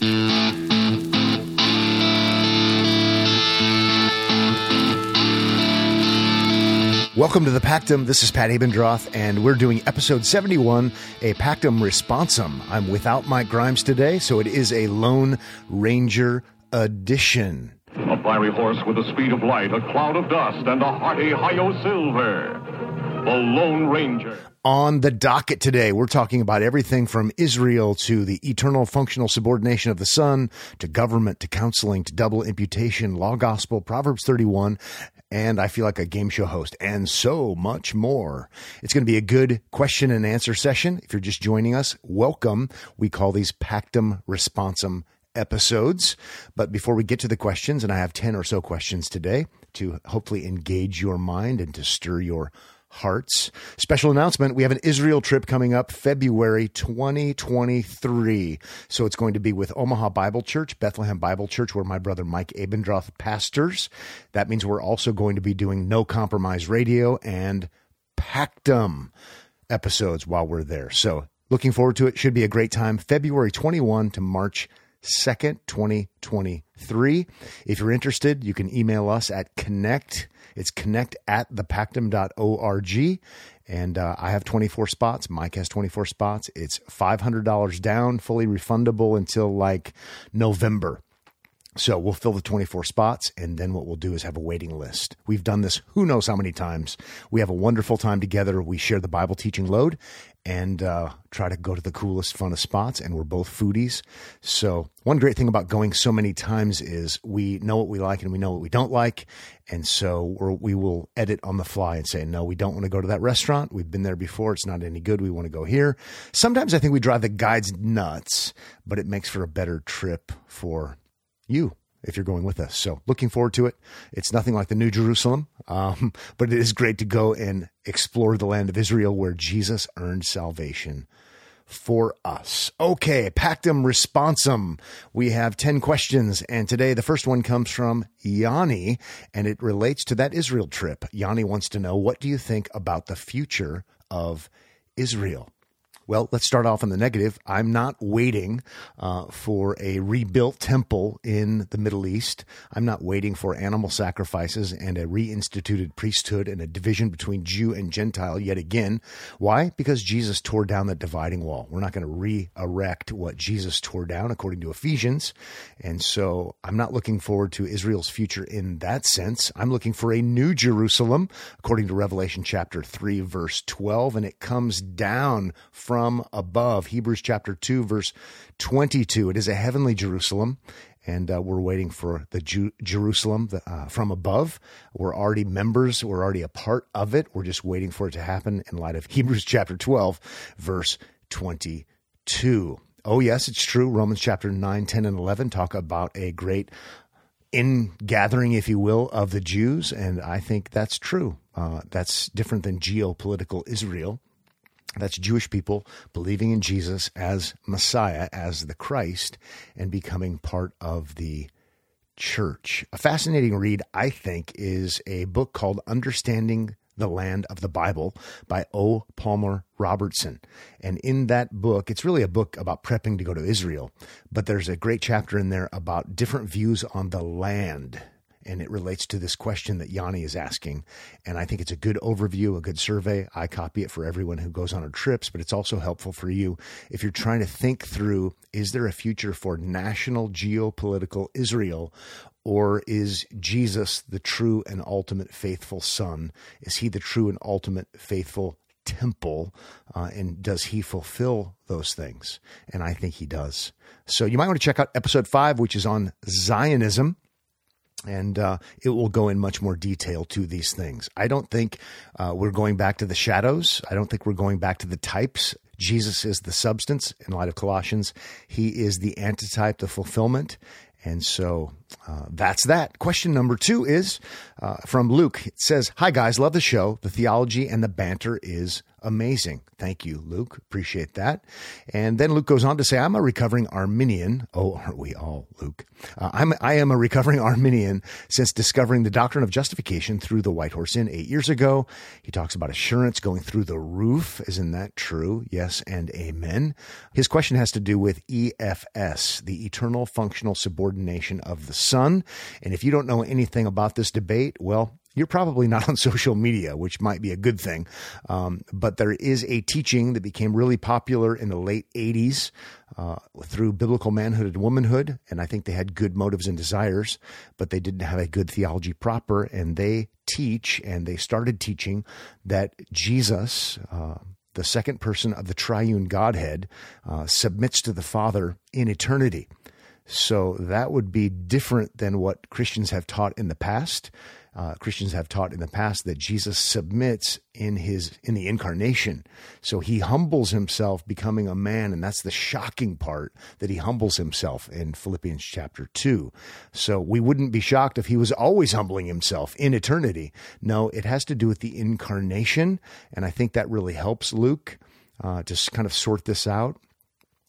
Welcome to the Pactum. This is Pat Abendroth, and we're doing episode 71, a Pactum Responsum. I'm without Mike Grimes today, so it is a Lone Ranger edition. A fiery horse with the speed of light, a cloud of dust, and a hearty Hi-Yo Silver. The Lone Ranger. On the docket today, we're talking about everything from Israel to the eternal functional subordination of the Son, to government, to counseling, to double imputation, law gospel, Proverbs 31, and I feel like a game show host, and so much more. It's going to be a good question and answer session. If you're just joining us, welcome. We call these Pactum Responsum episodes. But before we get to the questions, and I have 10 or so questions today to hopefully engage your mind and to stir your hearts. Special announcement we have an Israel trip coming up February 2023. So it's going to be with Omaha Bible Church, Bethlehem Bible Church, where my brother Mike Abendroth pastors. That means we're also going to be doing No Compromise Radio and Pactum episodes while we're there. So looking forward to it. Should be a great time. February 21 to March 2nd, 2023. If you're interested, you can email us at connect it's connect at thepactum.org. And uh, I have 24 spots. Mike has 24 spots. It's $500 down, fully refundable until like November. So we'll fill the 24 spots, and then what we'll do is have a waiting list. We've done this who knows how many times. We have a wonderful time together. We share the Bible teaching load and uh, try to go to the coolest, funnest spots. And we're both foodies. So, one great thing about going so many times is we know what we like and we know what we don't like. And so we will edit on the fly and say, no, we don't want to go to that restaurant. We've been there before. It's not any good. We want to go here. Sometimes I think we drive the guides nuts, but it makes for a better trip for you if you're going with us. So looking forward to it. It's nothing like the New Jerusalem, um, but it is great to go and explore the land of Israel where Jesus earned salvation for us. Okay, Pactum Responsum. We have 10 questions, and today the first one comes from Yanni, and it relates to that Israel trip. Yanni wants to know what do you think about the future of Israel? Well, let's start off on the negative. I'm not waiting uh, for a rebuilt temple in the Middle East. I'm not waiting for animal sacrifices and a reinstituted priesthood and a division between Jew and Gentile yet again. Why? Because Jesus tore down that dividing wall. We're not going to re erect what Jesus tore down, according to Ephesians. And so I'm not looking forward to Israel's future in that sense. I'm looking for a new Jerusalem, according to Revelation chapter 3, verse 12. And it comes down from from above. Hebrews chapter 2, verse 22. It is a heavenly Jerusalem, and uh, we're waiting for the Ju- Jerusalem uh, from above. We're already members, we're already a part of it. We're just waiting for it to happen in light of Hebrews chapter 12, verse 22. Oh, yes, it's true. Romans chapter 9, 10, and 11 talk about a great in gathering, if you will, of the Jews. And I think that's true. Uh, that's different than geopolitical Israel. That's Jewish people believing in Jesus as Messiah, as the Christ, and becoming part of the church. A fascinating read, I think, is a book called Understanding the Land of the Bible by O. Palmer Robertson. And in that book, it's really a book about prepping to go to Israel, but there's a great chapter in there about different views on the land and it relates to this question that Yanni is asking. And I think it's a good overview, a good survey. I copy it for everyone who goes on our trips, but it's also helpful for you if you're trying to think through is there a future for national geopolitical Israel? Or is Jesus the true and ultimate faithful Son? Is he the true and ultimate faithful temple? Uh, and does he fulfill those things? And I think he does. So you might want to check out episode five, which is on Zionism and uh, it will go in much more detail to these things. I don't think uh, we're going back to the shadows. I don't think we're going back to the types. Jesus is the substance in light of Colossians. He is the antitype, the fulfillment. And so uh, that's that. Question number two is uh, from Luke. It says, Hi, guys. Love the show. The theology and the banter is amazing. Thank you, Luke. Appreciate that. And then Luke goes on to say, I'm a recovering Arminian. Oh, aren't we all, Luke? Uh, I'm, I am a recovering Arminian since discovering the doctrine of justification through the White Horse Inn eight years ago. He talks about assurance going through the roof. Isn't that true? Yes and amen. His question has to do with EFS, the eternal functional subordination of the Son. And if you don't know anything about this debate, well, you're probably not on social media, which might be a good thing. Um, but there is a teaching that became really popular in the late 80s uh, through biblical manhood and womanhood. And I think they had good motives and desires, but they didn't have a good theology proper. And they teach, and they started teaching that Jesus, uh, the second person of the triune Godhead, uh, submits to the Father in eternity. So that would be different than what Christians have taught in the past uh, Christians have taught in the past that Jesus submits in his in the incarnation. So he humbles himself, becoming a man, and that's the shocking part that he humbles himself in Philippians chapter two. So we wouldn't be shocked if he was always humbling himself in eternity. No, it has to do with the incarnation, and I think that really helps Luke uh, to kind of sort this out.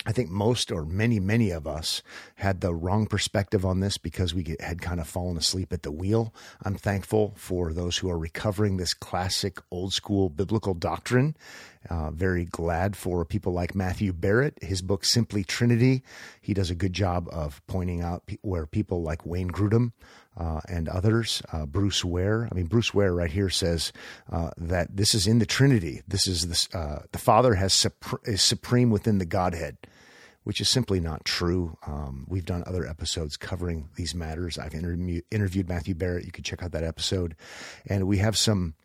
I think most or many, many of us had the wrong perspective on this because we had kind of fallen asleep at the wheel. I'm thankful for those who are recovering this classic old school biblical doctrine. Uh, very glad for people like Matthew Barrett. His book, Simply Trinity, he does a good job of pointing out where people like Wayne Grudem uh, and others, uh, Bruce Ware. I mean, Bruce Ware right here says uh, that this is in the Trinity. This is this, uh, the Father has is supreme within the Godhead which is simply not true. Um, we've done other episodes covering these matters. I've interview, interviewed Matthew Barrett. You can check out that episode, and we have some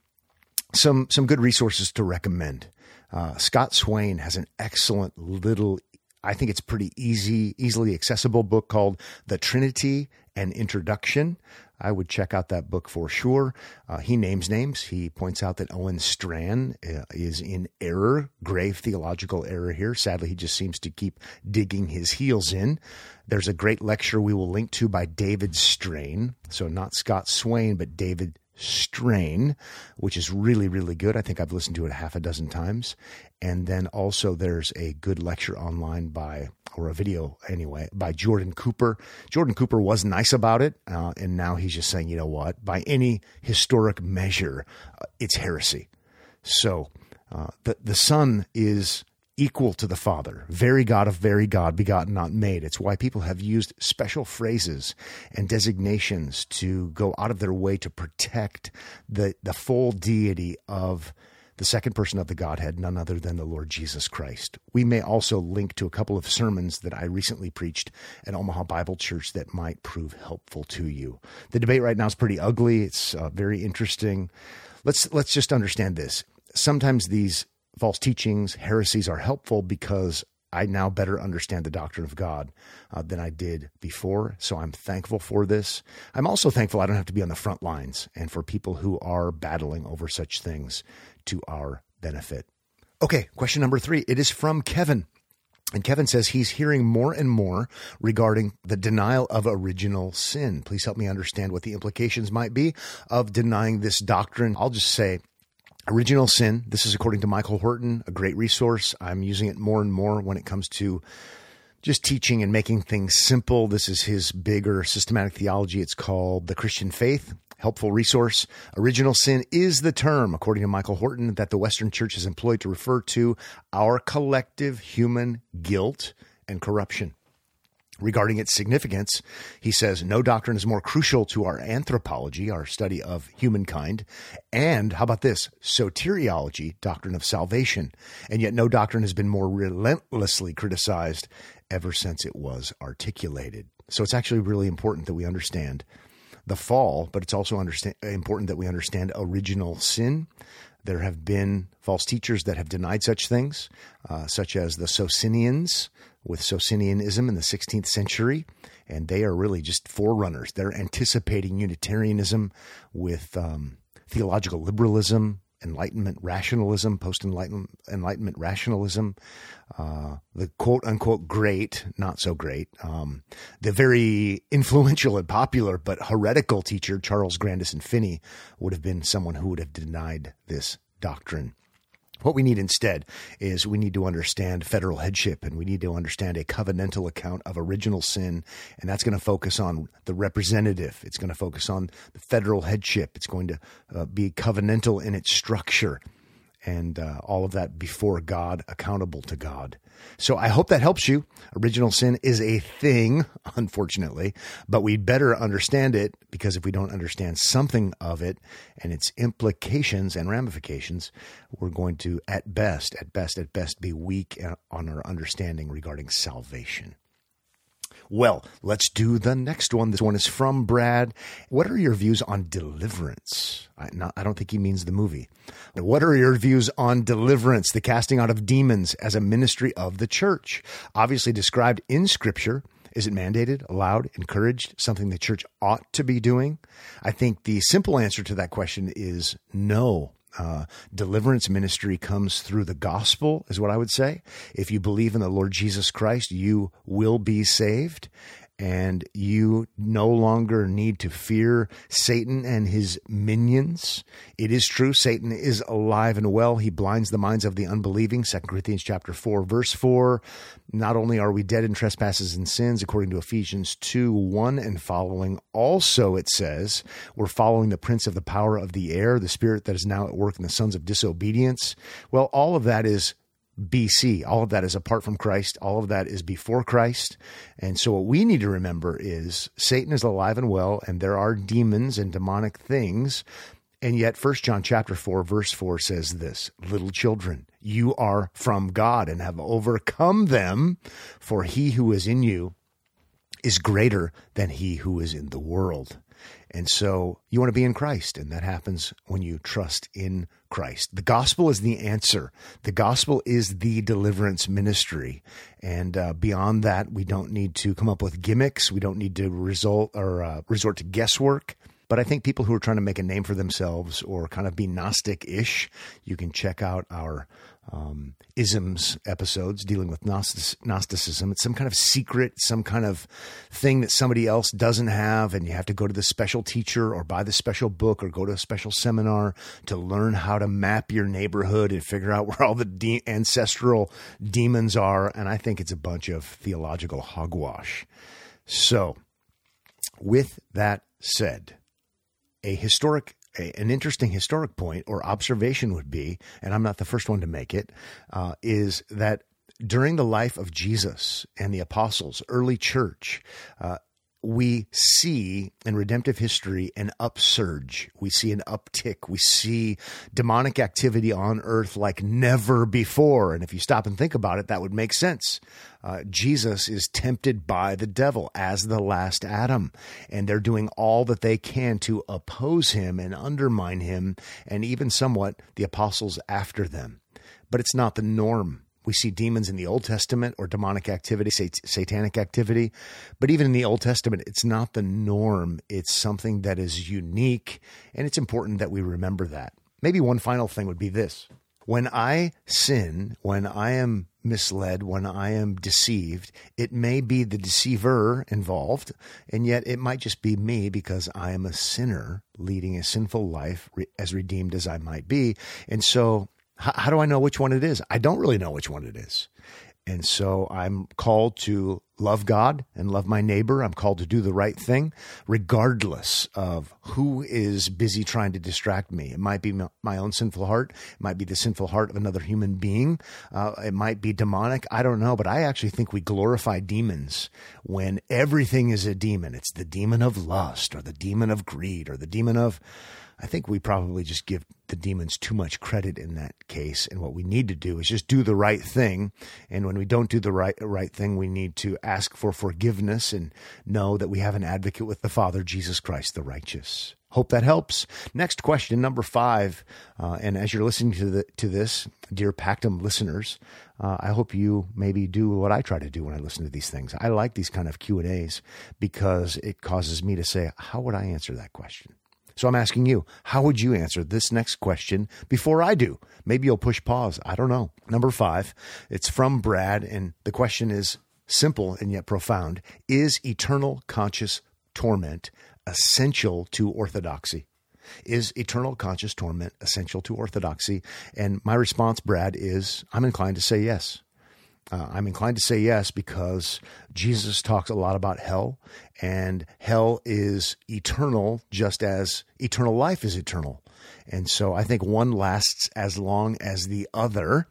some some good resources to recommend. Uh, Scott Swain has an excellent little. I think it's pretty easy, easily accessible book called The Trinity and Introduction. I would check out that book for sure. Uh, he names names. He points out that Owen Strachan uh, is in error, grave theological error here. Sadly, he just seems to keep digging his heels in. There's a great lecture we will link to by David Strain. So, not Scott Swain, but David Strain, which is really, really good. I think I've listened to it half a dozen times. And then also there's a good lecture online by, or a video anyway, by Jordan Cooper. Jordan Cooper was nice about it. Uh, and now he's just saying, you know what, by any historic measure, uh, it's heresy. So uh, the, the Son is equal to the Father, very God of very God, begotten, not made. It's why people have used special phrases and designations to go out of their way to protect the, the full deity of the second person of the Godhead, none other than the Lord Jesus Christ. We may also link to a couple of sermons that I recently preached at Omaha Bible Church that might prove helpful to you. The debate right now is pretty ugly. It's uh, very interesting. Let's let's just understand this. Sometimes these false teachings, heresies are helpful because I now better understand the doctrine of God uh, than I did before. So I'm thankful for this. I'm also thankful I don't have to be on the front lines and for people who are battling over such things to our benefit. Okay, question number three. It is from Kevin. And Kevin says he's hearing more and more regarding the denial of original sin. Please help me understand what the implications might be of denying this doctrine. I'll just say Original Sin. This is according to Michael Horton, a great resource. I'm using it more and more when it comes to just teaching and making things simple. This is his bigger systematic theology. It's called The Christian Faith. Helpful resource. Original sin is the term, according to Michael Horton, that the Western Church has employed to refer to our collective human guilt and corruption. Regarding its significance, he says no doctrine is more crucial to our anthropology, our study of humankind, and how about this? Soteriology, doctrine of salvation. And yet no doctrine has been more relentlessly criticized ever since it was articulated. So it's actually really important that we understand the fall, but it's also important that we understand original sin. There have been false teachers that have denied such things, uh, such as the Socinians, with Socinianism in the 16th century, and they are really just forerunners. They're anticipating Unitarianism with um, theological liberalism, Enlightenment rationalism, post Enlightenment rationalism, uh, the quote unquote great, not so great, um, the very influential and popular but heretical teacher, Charles Grandison Finney, would have been someone who would have denied this doctrine. What we need instead is we need to understand federal headship and we need to understand a covenantal account of original sin. And that's going to focus on the representative. It's going to focus on the federal headship. It's going to uh, be covenantal in its structure and uh, all of that before God, accountable to God. So I hope that helps you. Original sin is a thing, unfortunately, but we better understand it because if we don't understand something of it and its implications and ramifications, we're going to, at best, at best, at best, be weak on our understanding regarding salvation. Well, let's do the next one. This one is from Brad. What are your views on deliverance? I, not, I don't think he means the movie. What are your views on deliverance, the casting out of demons as a ministry of the church? Obviously described in Scripture. Is it mandated, allowed, encouraged, something the church ought to be doing? I think the simple answer to that question is no uh, deliverance ministry comes through the gospel, is what I would say. If you believe in the Lord Jesus Christ, you will be saved and you no longer need to fear Satan and his minions. It is true Satan is alive and well. He blinds the minds of the unbelieving. 2 Corinthians chapter 4 verse 4. Not only are we dead in trespasses and sins according to Ephesians 2 1 and following, also it says we're following the prince of the power of the air, the spirit that is now at work in the sons of disobedience. Well, all of that is BC. All of that is apart from Christ. All of that is before Christ. And so what we need to remember is Satan is alive and well, and there are demons and demonic things. And yet, First John chapter 4, verse 4 says this Little children, you are from God and have overcome them, for he who is in you is greater than he who is in the world. And so you want to be in Christ, and that happens when you trust in Christ. The gospel is the answer. The gospel is the deliverance ministry. And uh, beyond that, we don't need to come up with gimmicks. We don't need to result or uh, resort to guesswork. But I think people who are trying to make a name for themselves or kind of be Gnostic ish, you can check out our um, isms episodes dealing with Gnosticism. It's some kind of secret, some kind of thing that somebody else doesn't have, and you have to go to the special teacher or buy the special book or go to a special seminar to learn how to map your neighborhood and figure out where all the de- ancestral demons are. And I think it's a bunch of theological hogwash. So, with that said, a historic a, an interesting historic point or observation would be, and I'm not the first one to make it, uh, is that during the life of Jesus and the apostles, early church, uh, we see in redemptive history an upsurge. We see an uptick. We see demonic activity on earth like never before. And if you stop and think about it, that would make sense. Uh, Jesus is tempted by the devil as the last Adam, and they're doing all that they can to oppose him and undermine him, and even somewhat the apostles after them. But it's not the norm we see demons in the Old Testament or demonic activity, sat- satanic activity. But even in the Old Testament, it's not the norm. It's something that is unique. And it's important that we remember that. Maybe one final thing would be this when I sin, when I am misled, when I am deceived, it may be the deceiver involved, and yet it might just be me because I am a sinner leading a sinful life as redeemed as I might be. And so how, how do I know which one it is? I don't really know which one it is. And so I'm called to love God and love my neighbor. I'm called to do the right thing, regardless of who is busy trying to distract me. It might be my own sinful heart. It might be the sinful heart of another human being. Uh, it might be demonic. I don't know. But I actually think we glorify demons when everything is a demon. It's the demon of lust or the demon of greed or the demon of I think we probably just give the demons too much credit in that case. And what we need to do is just do the right thing. And when we don't do the right right thing, we need to ask for forgiveness and know that we have an advocate with the Father, Jesus Christ, the righteous. Hope that helps. Next question, number five. Uh, and as you're listening to the, to this, dear Pactum listeners, uh, I hope you maybe do what I try to do when I listen to these things. I like these kind of Q and A's because it causes me to say, how would I answer that question? So I'm asking you, how would you answer this next question before I do? Maybe you'll push pause. I don't know. Number five, it's from Brad, and the question is simple and yet profound. Is eternal conscious torment essential to orthodoxy? Is eternal conscious torment essential to orthodoxy? And my response, Brad, is I'm inclined to say yes. Uh, I'm inclined to say yes because Jesus talks a lot about hell, and hell is eternal just as eternal life is eternal. And so I think one lasts as long as the other,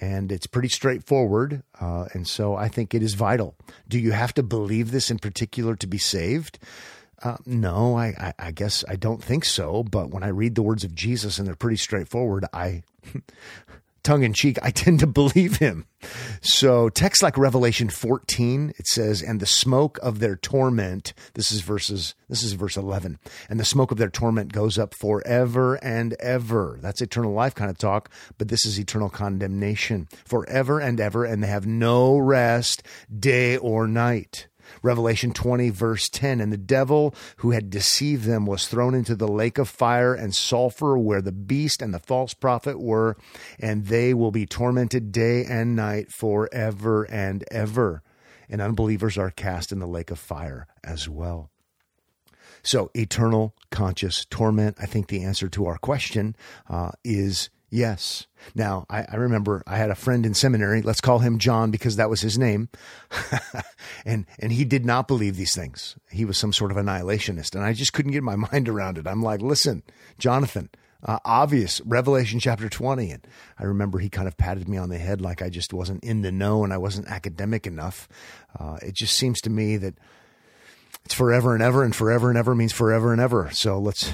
and it's pretty straightforward. Uh, and so I think it is vital. Do you have to believe this in particular to be saved? Uh, no, I, I, I guess I don't think so. But when I read the words of Jesus and they're pretty straightforward, I tongue in cheek, I tend to believe him. So, text like Revelation 14, it says, and the smoke of their torment, this is verses, this is verse 11, and the smoke of their torment goes up forever and ever. That's eternal life kind of talk, but this is eternal condemnation forever and ever, and they have no rest day or night. Revelation 20, verse 10. And the devil who had deceived them was thrown into the lake of fire and sulfur where the beast and the false prophet were, and they will be tormented day and night forever and ever. And unbelievers are cast in the lake of fire as well. So, eternal conscious torment. I think the answer to our question uh, is Yes. Now, I, I, remember I had a friend in seminary. Let's call him John because that was his name. and, and he did not believe these things. He was some sort of annihilationist. And I just couldn't get my mind around it. I'm like, listen, Jonathan, uh, obvious Revelation chapter 20. And I remember he kind of patted me on the head like I just wasn't in the know and I wasn't academic enough. Uh, it just seems to me that forever and ever and forever and ever means forever and ever so let's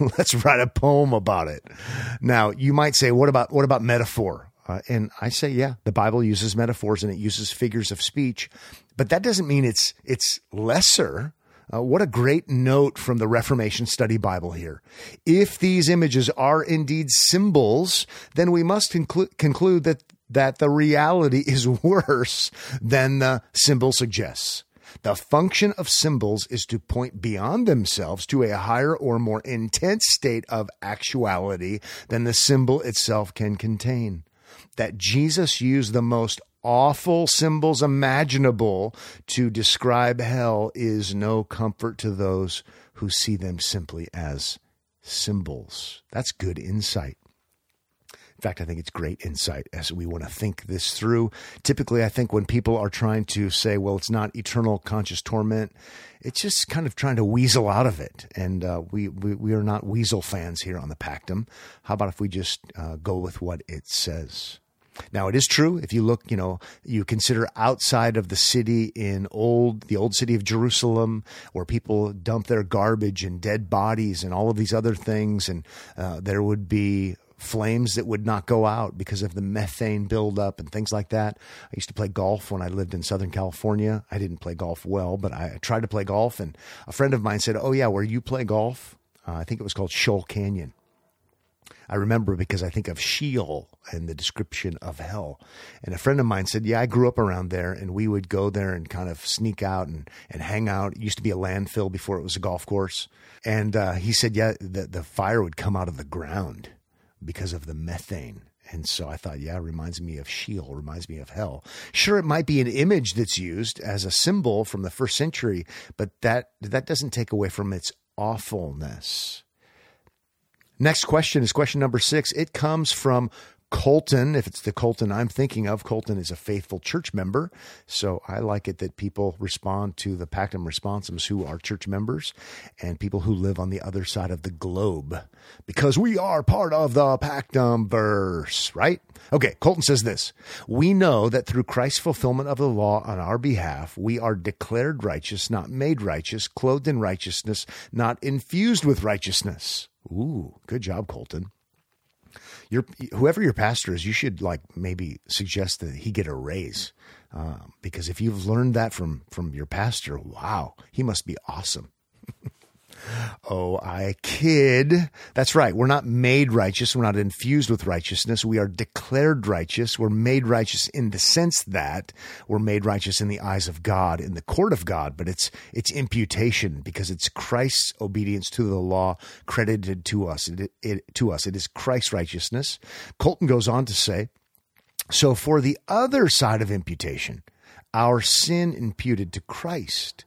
let's write a poem about it now you might say what about what about metaphor uh, and i say yeah the bible uses metaphors and it uses figures of speech but that doesn't mean it's it's lesser uh, what a great note from the Reformation Study Bible here. If these images are indeed symbols, then we must conclu- conclude that, that the reality is worse than the symbol suggests. The function of symbols is to point beyond themselves to a higher or more intense state of actuality than the symbol itself can contain. That Jesus used the most awful symbols imaginable to describe hell is no comfort to those who see them simply as symbols. That's good insight. In fact, I think it's great insight as we want to think this through. Typically, I think when people are trying to say, well, it's not eternal conscious torment, it's just kind of trying to weasel out of it. And uh, we, we, we, are not weasel fans here on the Pactum. How about if we just uh, go with what it says? Now it is true if you look, you know, you consider outside of the city in old the old city of Jerusalem where people dump their garbage and dead bodies and all of these other things and uh, there would be flames that would not go out because of the methane buildup and things like that. I used to play golf when I lived in Southern California. I didn't play golf well, but I tried to play golf. And a friend of mine said, Oh, yeah, where you play golf? Uh, I think it was called Scholl Canyon. I remember because I think of Sheol and the description of hell. And a friend of mine said, Yeah, I grew up around there, and we would go there and kind of sneak out and, and hang out. It used to be a landfill before it was a golf course. And uh, he said, Yeah, the, the fire would come out of the ground because of the methane. And so I thought, yeah, reminds me of Sheol, reminds me of hell. Sure, it might be an image that's used as a symbol from the first century, but that that doesn't take away from its awfulness. Next question is question number six. It comes from Colton, if it's the Colton I'm thinking of, Colton is a faithful church member. So I like it that people respond to the Pactum Responsums who are church members and people who live on the other side of the globe because we are part of the Pactum verse, right? Okay, Colton says this We know that through Christ's fulfillment of the law on our behalf, we are declared righteous, not made righteous, clothed in righteousness, not infused with righteousness. Ooh, good job, Colton your whoever your pastor is, you should like maybe suggest that he get a raise, uh, because if you've learned that from from your pastor, wow, he must be awesome. Oh, I kid. That's right. We're not made righteous. We're not infused with righteousness. We are declared righteous. We're made righteous in the sense that we're made righteous in the eyes of God, in the court of God, but it's, it's imputation because it's Christ's obedience to the law credited to us. It, it, to us. It is Christ's righteousness. Colton goes on to say, so for the other side of imputation, our sin imputed to Christ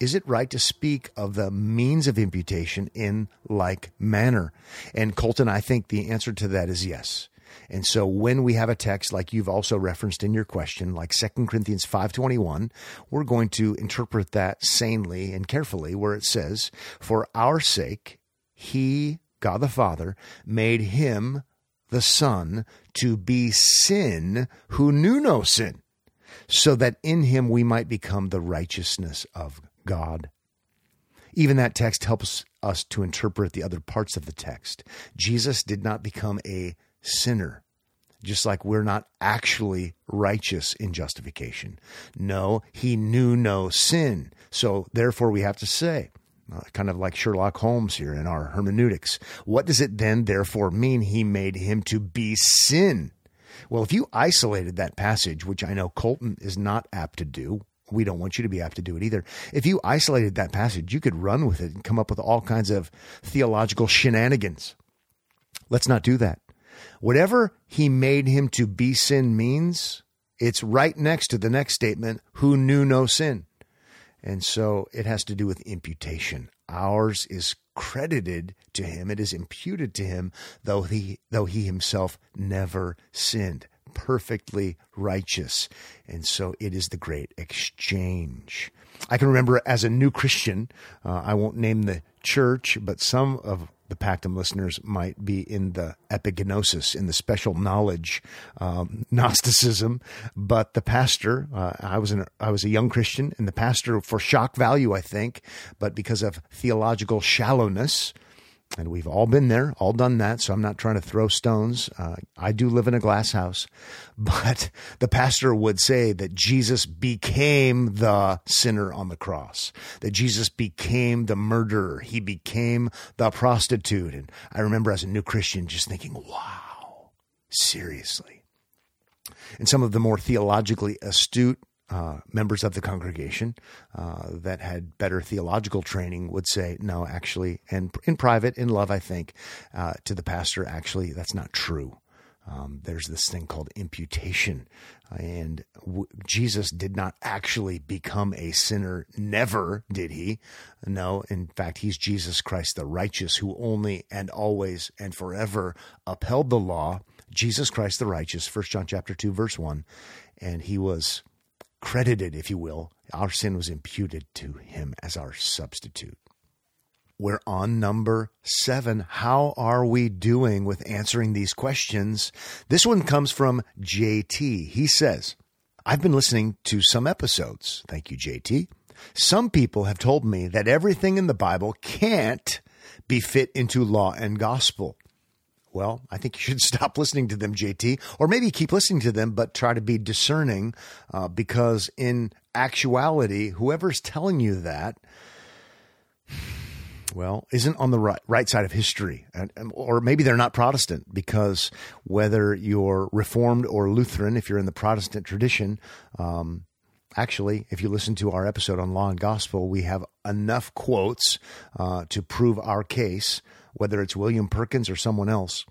is it right to speak of the means of imputation in like manner? And Colton, I think the answer to that is yes. And so when we have a text like you've also referenced in your question, like 2 Corinthians 5:21, we're going to interpret that sanely and carefully where it says, "For our sake he, God the Father, made him the Son to be sin who knew no sin, so that in him we might become the righteousness of God. Even that text helps us to interpret the other parts of the text. Jesus did not become a sinner, just like we're not actually righteous in justification. No, he knew no sin. So therefore, we have to say, uh, kind of like Sherlock Holmes here in our hermeneutics, what does it then therefore mean he made him to be sin? Well, if you isolated that passage, which I know Colton is not apt to do, we don't want you to be apt to do it either. If you isolated that passage, you could run with it and come up with all kinds of theological shenanigans. Let's not do that. Whatever he made him to be sin means, it's right next to the next statement, who knew no sin. And so it has to do with imputation. Ours is credited to him, it is imputed to him, though he though he himself never sinned perfectly righteous. And so it is the great exchange. I can remember as a new Christian, uh, I won't name the church, but some of the Pactum listeners might be in the epigenosis, in the special knowledge um, Gnosticism. But the pastor, uh, I was an, I was a young Christian, and the pastor, for shock value, I think, but because of theological shallowness, and we've all been there, all done that. So I'm not trying to throw stones. Uh, I do live in a glass house, but the pastor would say that Jesus became the sinner on the cross, that Jesus became the murderer. He became the prostitute. And I remember as a new Christian just thinking, wow, seriously. And some of the more theologically astute uh, members of the congregation uh, that had better theological training would say, no, actually, and in private, in love, I think, uh, to the pastor, actually, that's not true. Um, there's this thing called imputation. And w- Jesus did not actually become a sinner. Never did he. No, in fact, he's Jesus Christ, the righteous, who only and always and forever upheld the law. Jesus Christ, the righteous, First John chapter 2, verse 1. And he was credited, if you will. Our sin was imputed to him as our substitute. We're on number seven. How are we doing with answering these questions? This one comes from JT. He says, I've been listening to some episodes. Thank you, JT. Some people have told me that everything in the Bible can't be fit into law and gospel. Well, I think you should stop listening to them, JT, or maybe keep listening to them, but try to be discerning uh, because in actuality, whoever's telling you that, well, isn't on the right, right side of history. And, or maybe they're not Protestant because whether you're Reformed or Lutheran, if you're in the Protestant tradition, um, actually, if you listen to our episode on law and gospel, we have enough quotes uh, to prove our case whether it's William Perkins or someone else,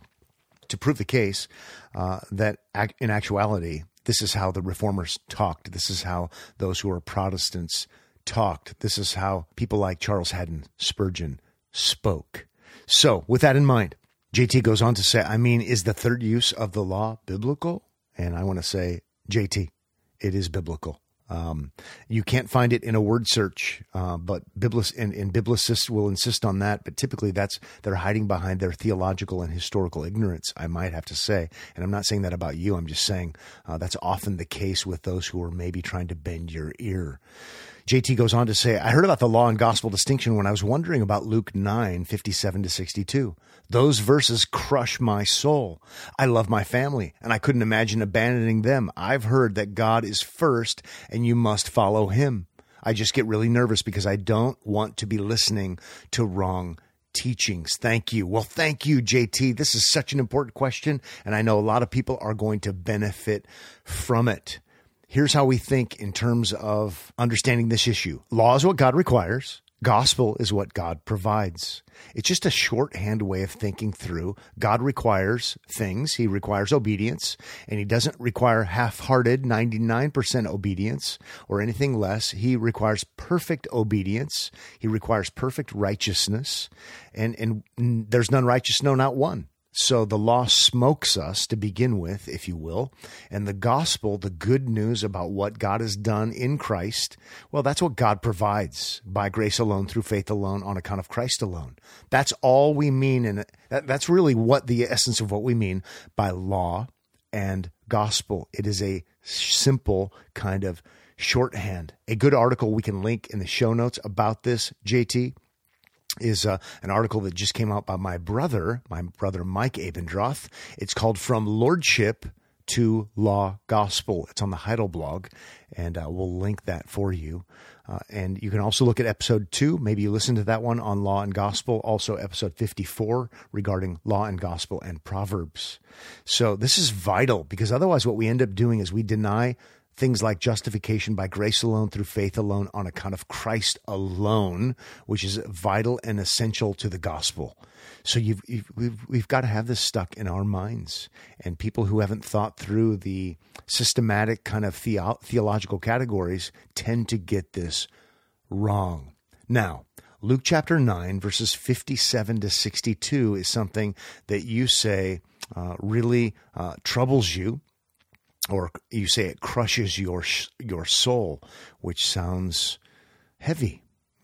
to prove the case uh, that in actuality, this is how the reformers talked. This is how those who are Protestants talked. This is how people like Charles Haddon Spurgeon spoke. So, with that in mind, JT goes on to say, I mean, is the third use of the law biblical? And I want to say, JT, it is biblical. Um, you can't find it in a word search, uh, but and, and biblicists will insist on that. But typically, that's they're hiding behind their theological and historical ignorance. I might have to say, and I'm not saying that about you. I'm just saying uh, that's often the case with those who are maybe trying to bend your ear. JT goes on to say, I heard about the law and gospel distinction when I was wondering about Luke 9, 57 to 62. Those verses crush my soul. I love my family, and I couldn't imagine abandoning them. I've heard that God is first, and you must follow him. I just get really nervous because I don't want to be listening to wrong teachings. Thank you. Well, thank you, JT. This is such an important question, and I know a lot of people are going to benefit from it. Here's how we think in terms of understanding this issue law is what God requires. Gospel is what God provides. It's just a shorthand way of thinking through. God requires things. He requires obedience, and He doesn't require half hearted 99% obedience or anything less. He requires perfect obedience. He requires perfect righteousness, and, and there's none righteous, no, not one. So the law smokes us to begin with, if you will. And the gospel, the good news about what God has done in Christ, well, that's what God provides by grace alone, through faith alone, on account of Christ alone. That's all we mean. And that, that's really what the essence of what we mean by law and gospel. It is a simple kind of shorthand. A good article we can link in the show notes about this, JT is uh, an article that just came out by my brother, my brother Mike Abendroth. It's called From Lordship to Law Gospel. It's on the Heidelblog, and uh, we'll link that for you. Uh, and you can also look at episode two. Maybe you listen to that one on law and gospel. Also, episode 54 regarding law and gospel and proverbs. So, this is vital because otherwise, what we end up doing is we deny things like justification by grace alone, through faith alone, on account of Christ alone, which is vital and essential to the gospel. So you've, you've, we've, we've got to have this stuck in our minds. And people who haven't thought through the systematic kind of theo- theological categories tend to get this wrong. Now, Luke chapter 9, verses 57 to 62 is something that you say uh, really uh, troubles you or you say it crushes your your soul, which sounds heavy.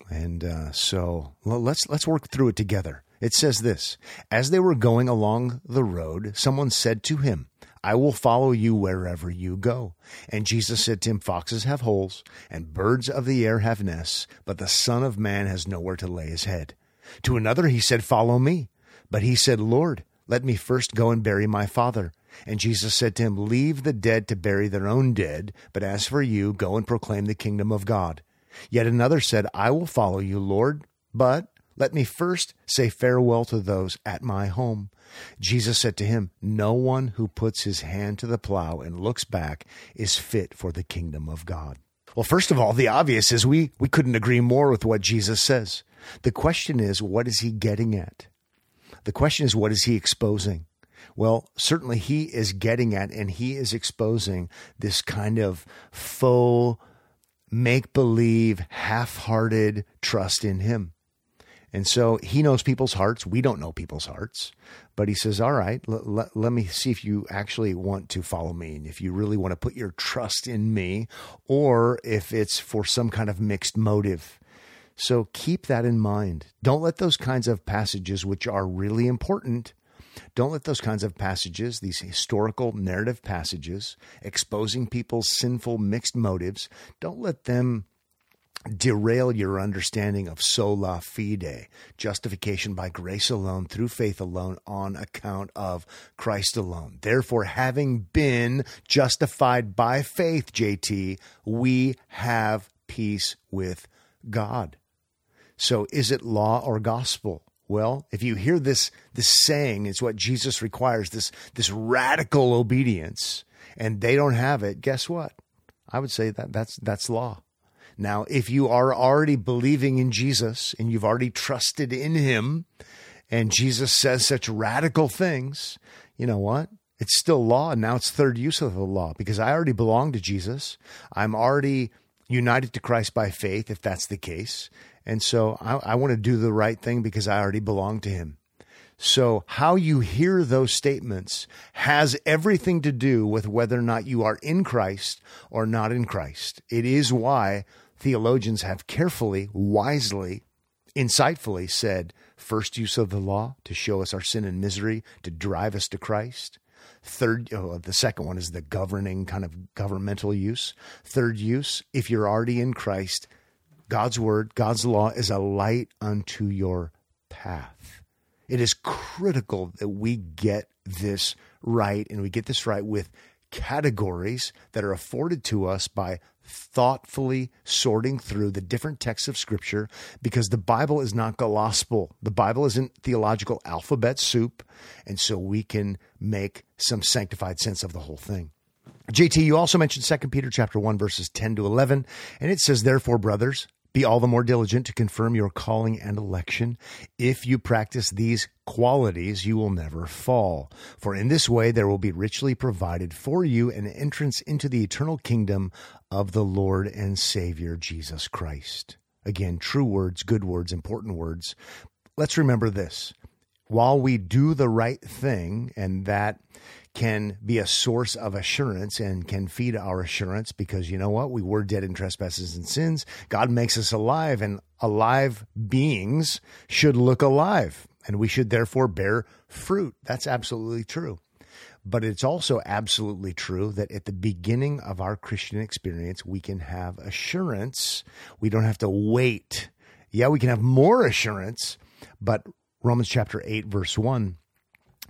And uh, so well, let's let's work through it together. It says this: As they were going along the road, someone said to him, "I will follow you wherever you go." And Jesus said to him, "Foxes have holes, and birds of the air have nests, but the Son of Man has nowhere to lay his head." To another he said, "Follow me." But he said, "Lord, let me first go and bury my father." And Jesus said to him, Leave the dead to bury their own dead, but as for you, go and proclaim the kingdom of God. Yet another said, I will follow you, Lord, but let me first say farewell to those at my home. Jesus said to him, No one who puts his hand to the plow and looks back is fit for the kingdom of God. Well, first of all, the obvious is we, we couldn't agree more with what Jesus says. The question is, what is he getting at? The question is, what is he exposing? Well, certainly he is getting at and he is exposing this kind of faux, make believe, half hearted trust in him. And so he knows people's hearts. We don't know people's hearts. But he says, All right, l- l- let me see if you actually want to follow me and if you really want to put your trust in me or if it's for some kind of mixed motive. So keep that in mind. Don't let those kinds of passages, which are really important, don't let those kinds of passages, these historical narrative passages, exposing people's sinful mixed motives, don't let them derail your understanding of sola fide, justification by grace alone, through faith alone, on account of Christ alone. Therefore, having been justified by faith, JT, we have peace with God. So is it law or gospel? Well, if you hear this this saying, it's what Jesus requires, this this radical obedience, and they don't have it, guess what? I would say that that's that's law. Now, if you are already believing in Jesus and you've already trusted in him, and Jesus says such radical things, you know what? It's still law, and now it's third use of the law because I already belong to Jesus. I'm already united to Christ by faith, if that's the case. And so I, I want to do the right thing because I already belong to him. So, how you hear those statements has everything to do with whether or not you are in Christ or not in Christ. It is why theologians have carefully, wisely, insightfully said first use of the law to show us our sin and misery, to drive us to Christ. Third, oh, the second one is the governing kind of governmental use. Third use, if you're already in Christ, God's word, God's law is a light unto your path. It is critical that we get this right and we get this right with categories that are afforded to us by thoughtfully sorting through the different texts of scripture because the Bible is not gospel. The Bible isn't theological alphabet soup. And so we can make some sanctified sense of the whole thing. JT, you also mentioned 2 Peter chapter 1 verses 10 to 11 and it says therefore brothers be all the more diligent to confirm your calling and election. If you practice these qualities, you will never fall. For in this way there will be richly provided for you an entrance into the eternal kingdom of the Lord and Savior Jesus Christ. Again, true words, good words, important words. Let's remember this. While we do the right thing, and that can be a source of assurance and can feed our assurance because you know what? We were dead in trespasses and sins. God makes us alive, and alive beings should look alive, and we should therefore bear fruit. That's absolutely true. But it's also absolutely true that at the beginning of our Christian experience, we can have assurance. We don't have to wait. Yeah, we can have more assurance, but Romans chapter 8, verse 1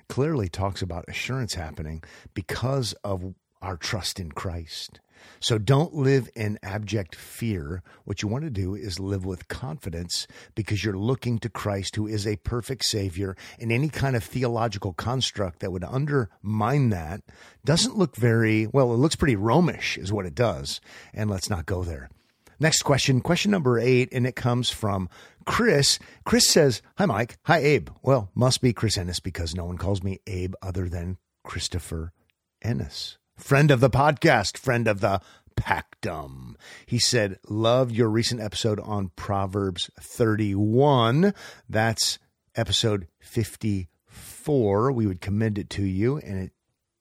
clearly talks about assurance happening because of our trust in Christ. So don't live in abject fear. What you want to do is live with confidence because you're looking to Christ, who is a perfect Savior. And any kind of theological construct that would undermine that doesn't look very well, it looks pretty Romish, is what it does. And let's not go there. Next question, question number eight, and it comes from Chris. Chris says, Hi, Mike. Hi, Abe. Well, must be Chris Ennis because no one calls me Abe other than Christopher Ennis. Friend of the podcast, friend of the Pactum. He said, Love your recent episode on Proverbs 31. That's episode 54. We would commend it to you. And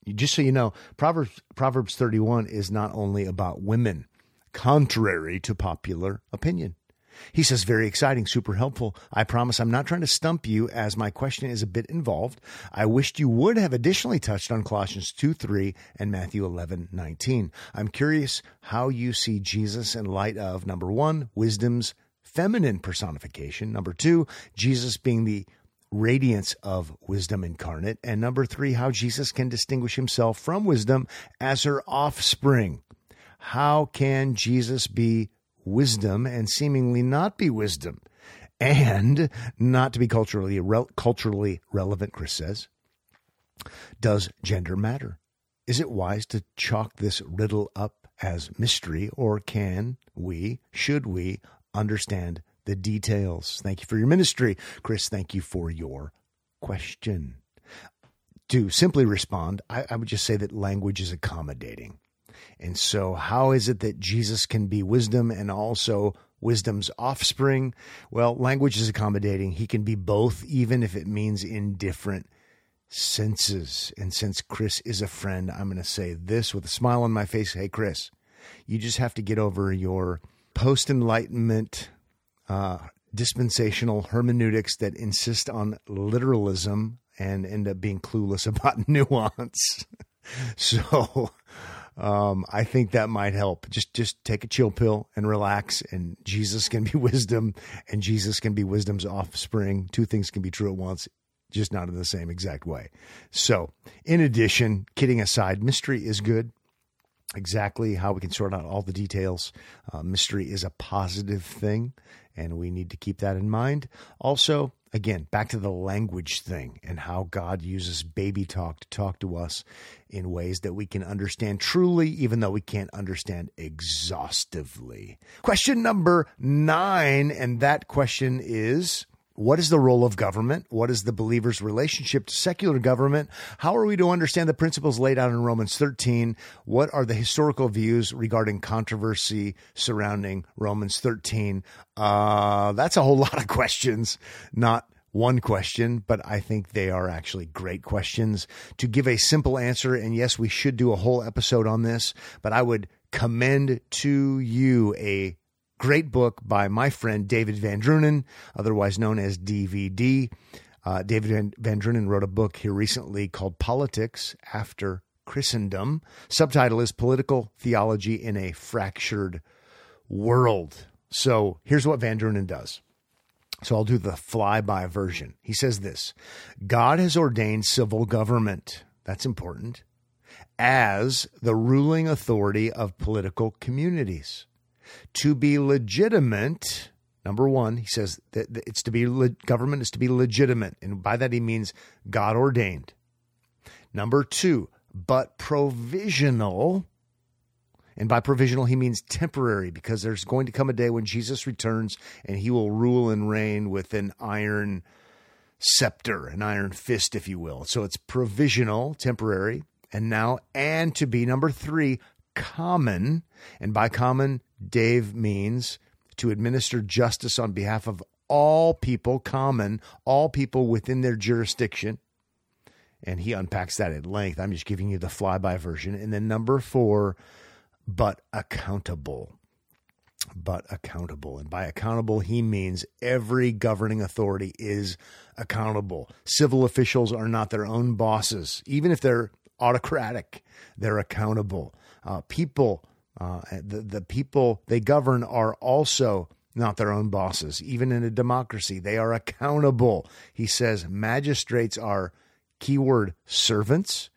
it, just so you know, Proverbs, Proverbs 31 is not only about women contrary to popular opinion. He says, very exciting, super helpful. I promise I'm not trying to stump you as my question is a bit involved. I wished you would have additionally touched on Colossians 2 3 and Matthew 11 19. I'm curious how you see Jesus in light of number one, wisdom's feminine personification, number two, Jesus being the radiance of wisdom incarnate, and number three, how Jesus can distinguish himself from wisdom as her offspring. How can Jesus be wisdom and seemingly not be wisdom? And not to be culturally re- culturally relevant, Chris says. Does gender matter? Is it wise to chalk this riddle up as mystery, or can we, should we, understand the details? Thank you for your ministry. Chris, thank you for your question. To simply respond, I, I would just say that language is accommodating. And so, how is it that Jesus can be wisdom and also wisdom's offspring? Well, language is accommodating. He can be both, even if it means in different senses. And since Chris is a friend, I'm going to say this with a smile on my face Hey, Chris, you just have to get over your post enlightenment, uh, dispensational hermeneutics that insist on literalism and end up being clueless about nuance. so, um, I think that might help. Just just take a chill pill and relax. And Jesus can be wisdom, and Jesus can be wisdom's offspring. Two things can be true at once, just not in the same exact way. So, in addition, kidding aside, mystery is good. Exactly how we can sort out all the details. Uh, mystery is a positive thing, and we need to keep that in mind. Also, again, back to the language thing and how God uses baby talk to talk to us in ways that we can understand truly, even though we can't understand exhaustively. Question number nine, and that question is what is the role of government? What is the believer's relationship to secular government? How are we to understand the principles laid out in Romans 13? What are the historical views regarding controversy surrounding Romans 13? Uh, that's a whole lot of questions, not one question, but I think they are actually great questions. To give a simple answer, and yes, we should do a whole episode on this, but I would commend to you a Great book by my friend David VanDrunen, otherwise known as DVD. Uh, David Van, VanDrunen wrote a book here recently called Politics After Christendom. Subtitle is Political Theology in a Fractured World. So here's what VanDrunen does. So I'll do the flyby version. He says this God has ordained civil government. That's important as the ruling authority of political communities. To be legitimate, number one, he says that it's to be government is to be legitimate, and by that he means God ordained. Number two, but provisional. And by provisional, he means temporary because there's going to come a day when Jesus returns and he will rule and reign with an iron scepter, an iron fist, if you will. So it's provisional, temporary. And now, and to be number three, common. And by common, Dave means to administer justice on behalf of all people, common, all people within their jurisdiction. And he unpacks that at length. I'm just giving you the flyby version. And then number four, but accountable. But accountable. And by accountable, he means every governing authority is accountable. Civil officials are not their own bosses, even if they're autocratic, they're accountable. Uh, people, uh, the, the people they govern are also not their own bosses. Even in a democracy, they are accountable. He says magistrates are keyword servants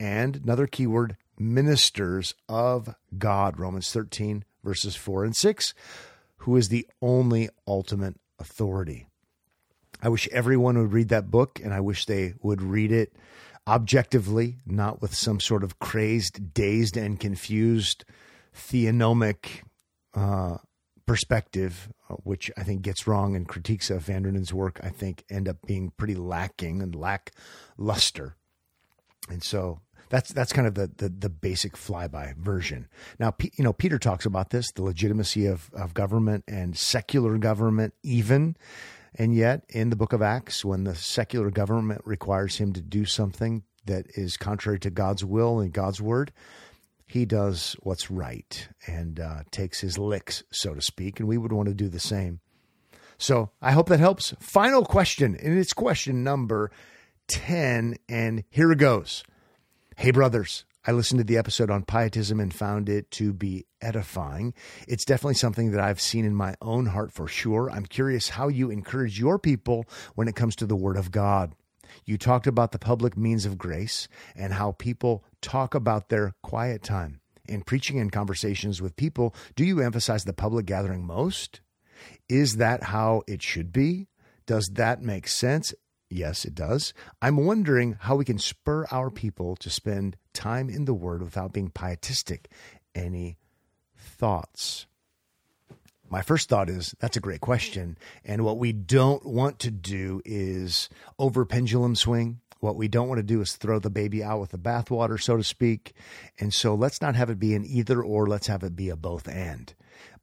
and another keyword ministers of God. Romans 13, verses 4 and 6, who is the only ultimate authority. I wish everyone would read that book, and I wish they would read it objectively, not with some sort of crazed, dazed, and confused theonomic uh, perspective, uh, which I think gets wrong and critiques of VanDrunen's work, I think end up being pretty lacking and lack luster. And so that's that's kind of the, the, the basic flyby version. Now, you know, Peter talks about this, the legitimacy of, of government and secular government, even. And yet, in the book of Acts, when the secular government requires him to do something that is contrary to God's will and God's word, he does what's right and uh, takes his licks, so to speak. And we would want to do the same. So I hope that helps. Final question, and it's question number 10. And here it goes. Hey, brothers, I listened to the episode on pietism and found it to be edifying. It's definitely something that I've seen in my own heart for sure. I'm curious how you encourage your people when it comes to the Word of God. You talked about the public means of grace and how people talk about their quiet time. In preaching and conversations with people, do you emphasize the public gathering most? Is that how it should be? Does that make sense? Yes, it does. I'm wondering how we can spur our people to spend time in the Word without being pietistic. Any thoughts? My first thought is that's a great question. And what we don't want to do is over pendulum swing. What we don't want to do is throw the baby out with the bathwater, so to speak. And so let's not have it be an either or, let's have it be a both and.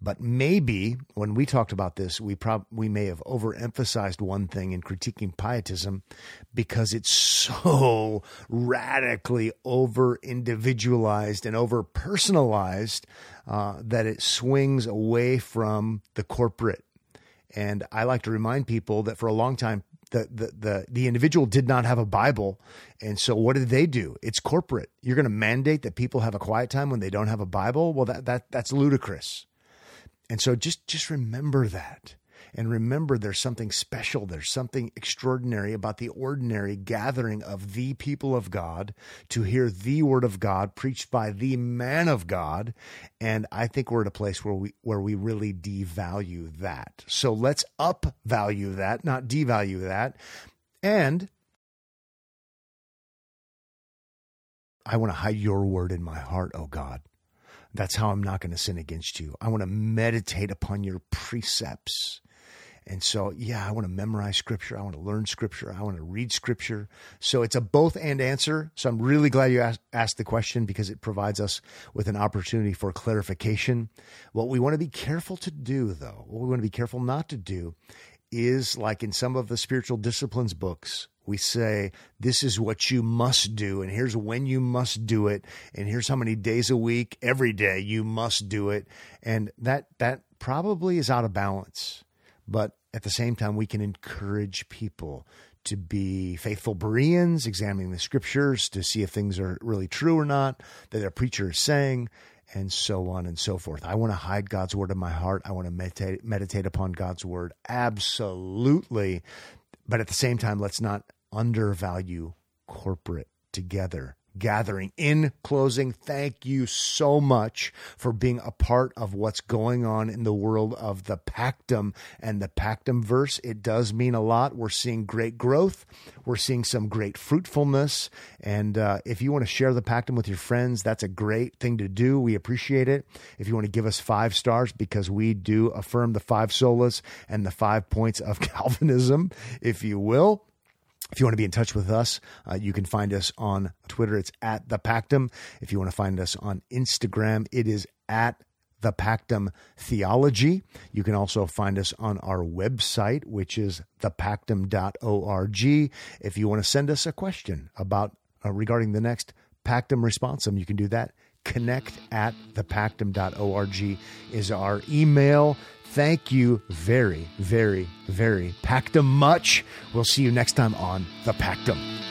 But maybe when we talked about this, we prob- we may have overemphasized one thing in critiquing pietism because it's so radically over individualized and over personalized uh, that it swings away from the corporate. And I like to remind people that for a long time, the, the the the individual did not have a Bible, and so what did they do? It's corporate. You're going to mandate that people have a quiet time when they don't have a Bible. Well, that that that's ludicrous. And so just just remember that. And remember there's something special, there's something extraordinary about the ordinary gathering of the people of God to hear the word of God preached by the man of God. And I think we're at a place where we where we really devalue that. So let's upvalue that, not devalue that. And I want to hide your word in my heart, oh God. That's how I'm not going to sin against you. I want to meditate upon your precepts. And so, yeah, I want to memorize scripture. I want to learn scripture. I want to read scripture. So it's a both and answer. So I'm really glad you asked, asked the question because it provides us with an opportunity for clarification. What we want to be careful to do, though, what we want to be careful not to do is like in some of the spiritual disciplines books, we say, this is what you must do, and here's when you must do it, and here's how many days a week, every day you must do it. And that, that probably is out of balance. But at the same time, we can encourage people to be faithful Bereans, examining the scriptures to see if things are really true or not, that a preacher is saying, and so on and so forth. I want to hide God's word in my heart. I want to meditate, meditate upon God's word. Absolutely. But at the same time, let's not undervalue corporate together gathering. In closing, thank you so much for being a part of what's going on in the world of the Pactum and the Pactum verse. It does mean a lot. We're seeing great growth. We're seeing some great fruitfulness. And uh, if you want to share the Pactum with your friends, that's a great thing to do. We appreciate it. If you want to give us five stars, because we do affirm the five solas and the five points of Calvinism, if you will. If you want to be in touch with us, uh, you can find us on Twitter. It's at the Pactum. If you want to find us on Instagram, it is at the Pactum Theology. You can also find us on our website, which is thepactum.org. If you want to send us a question about uh, regarding the next Pactum Responsum, you can do that. Connect at thepactum.org is our email. Thank you very, very, very Pactum much. We'll see you next time on The Pactum.